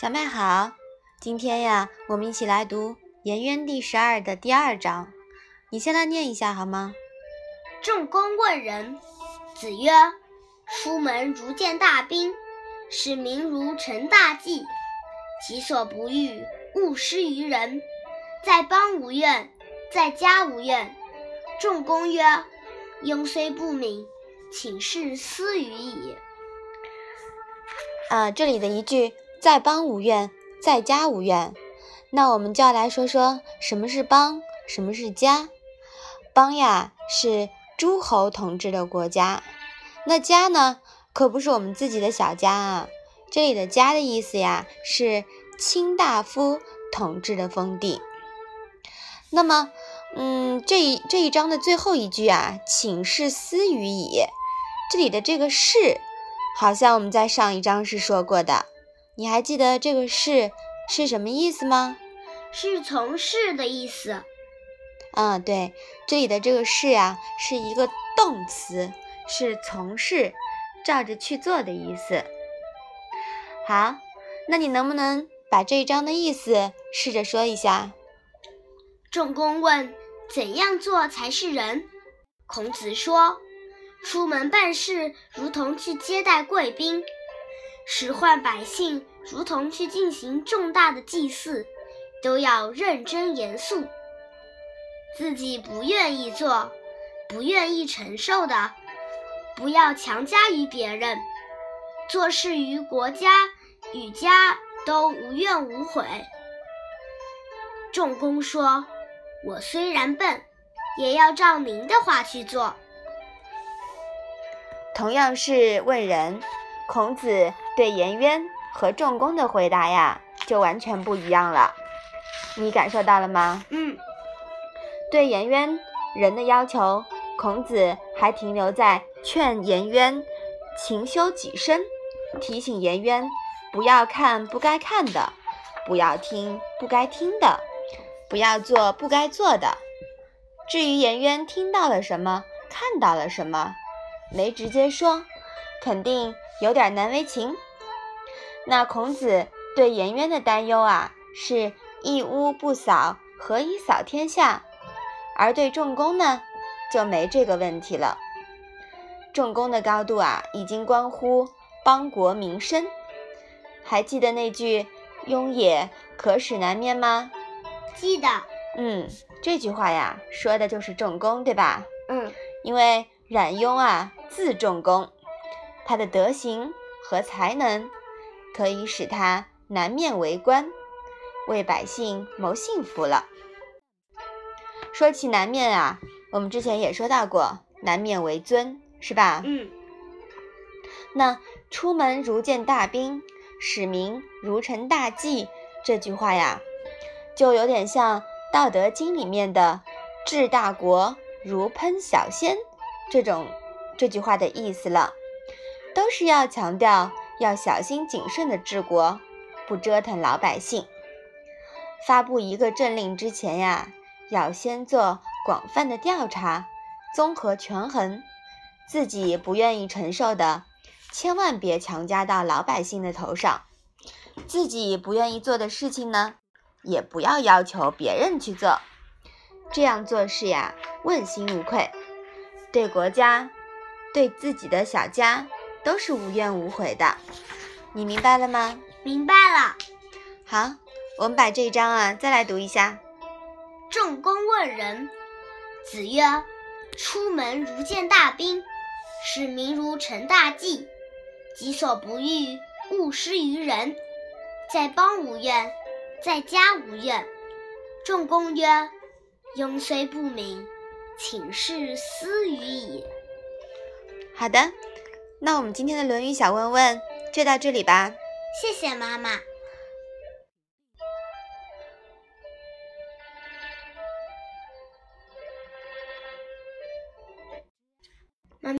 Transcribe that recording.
小麦好，今天呀，我们一起来读《颜渊》第十二的第二章。你先来念一下好吗？仲公问仁，子曰：“出门如见大兵，使民如承大祭。己所不欲，勿施于人。在邦无怨，在家无怨。”仲公曰：“庸虽不敏，请事斯语矣。”啊，这里的一句。在邦无怨，在家无怨。那我们就要来说说什么是邦，什么是家。邦呀是诸侯统治的国家，那家呢可不是我们自己的小家啊。这里的家的意思呀是卿大夫统治的封地。那么，嗯，这一这一章的最后一句啊，请事斯语矣。这里的这个是，好像我们在上一章是说过的。你还记得这个“是”是什么意思吗？是从事的意思。嗯，对，这里的这个“是”呀，是一个动词，是从事、照着去做的意思。好，那你能不能把这一章的意思试着说一下？仲弓问：“怎样做才是人？”孔子说：“出门办事，如同去接待贵宾。”使唤百姓，如同去进行重大的祭祀，都要认真严肃。自己不愿意做、不愿意承受的，不要强加于别人。做事于国家与家都无怨无悔。仲弓说：“我虽然笨，也要照您的话去做。”同样是问人，孔子。对颜渊和仲弓的回答呀，就完全不一样了。你感受到了吗？嗯。对颜渊人的要求，孔子还停留在劝颜渊勤修己身，提醒颜渊不要看不该看的，不要听不该听的，不要做不该做的。至于颜渊听到了什么，看到了什么，没直接说，肯定有点难为情。那孔子对颜渊的担忧啊，是一屋不扫，何以扫天下？而对仲弓呢，就没这个问题了。仲弓的高度啊，已经关乎邦国民生。还记得那句“庸也可使难面”吗？记得。嗯，这句话呀，说的就是仲弓，对吧？嗯。因为冉雍啊，字仲弓，他的德行和才能。可以使他南面为官，为百姓谋幸福了。说起南面啊，我们之前也说到过，南面为尊，是吧？嗯。那出门如见大兵，使民如承大器这句话呀，就有点像《道德经》里面的“治大国如烹小鲜”这种这句话的意思了，都是要强调。要小心谨慎的治国，不折腾老百姓。发布一个政令之前呀，要先做广泛的调查，综合权衡，自己不愿意承受的，千万别强加到老百姓的头上；自己不愿意做的事情呢，也不要要求别人去做。这样做事呀，问心无愧，对国家，对自己的小家。都是无怨无悔的，你明白了吗？明白了。好，我们把这一章啊再来读一下。仲公问仁，子曰：“出门如见大兵，使民如承大祭。己所不欲，勿施于人。在邦无怨，在家无怨。”仲公曰：“庸虽不明，请事斯语矣。”好的。那我们今天的《论语》小问问就到这里吧。谢谢妈妈。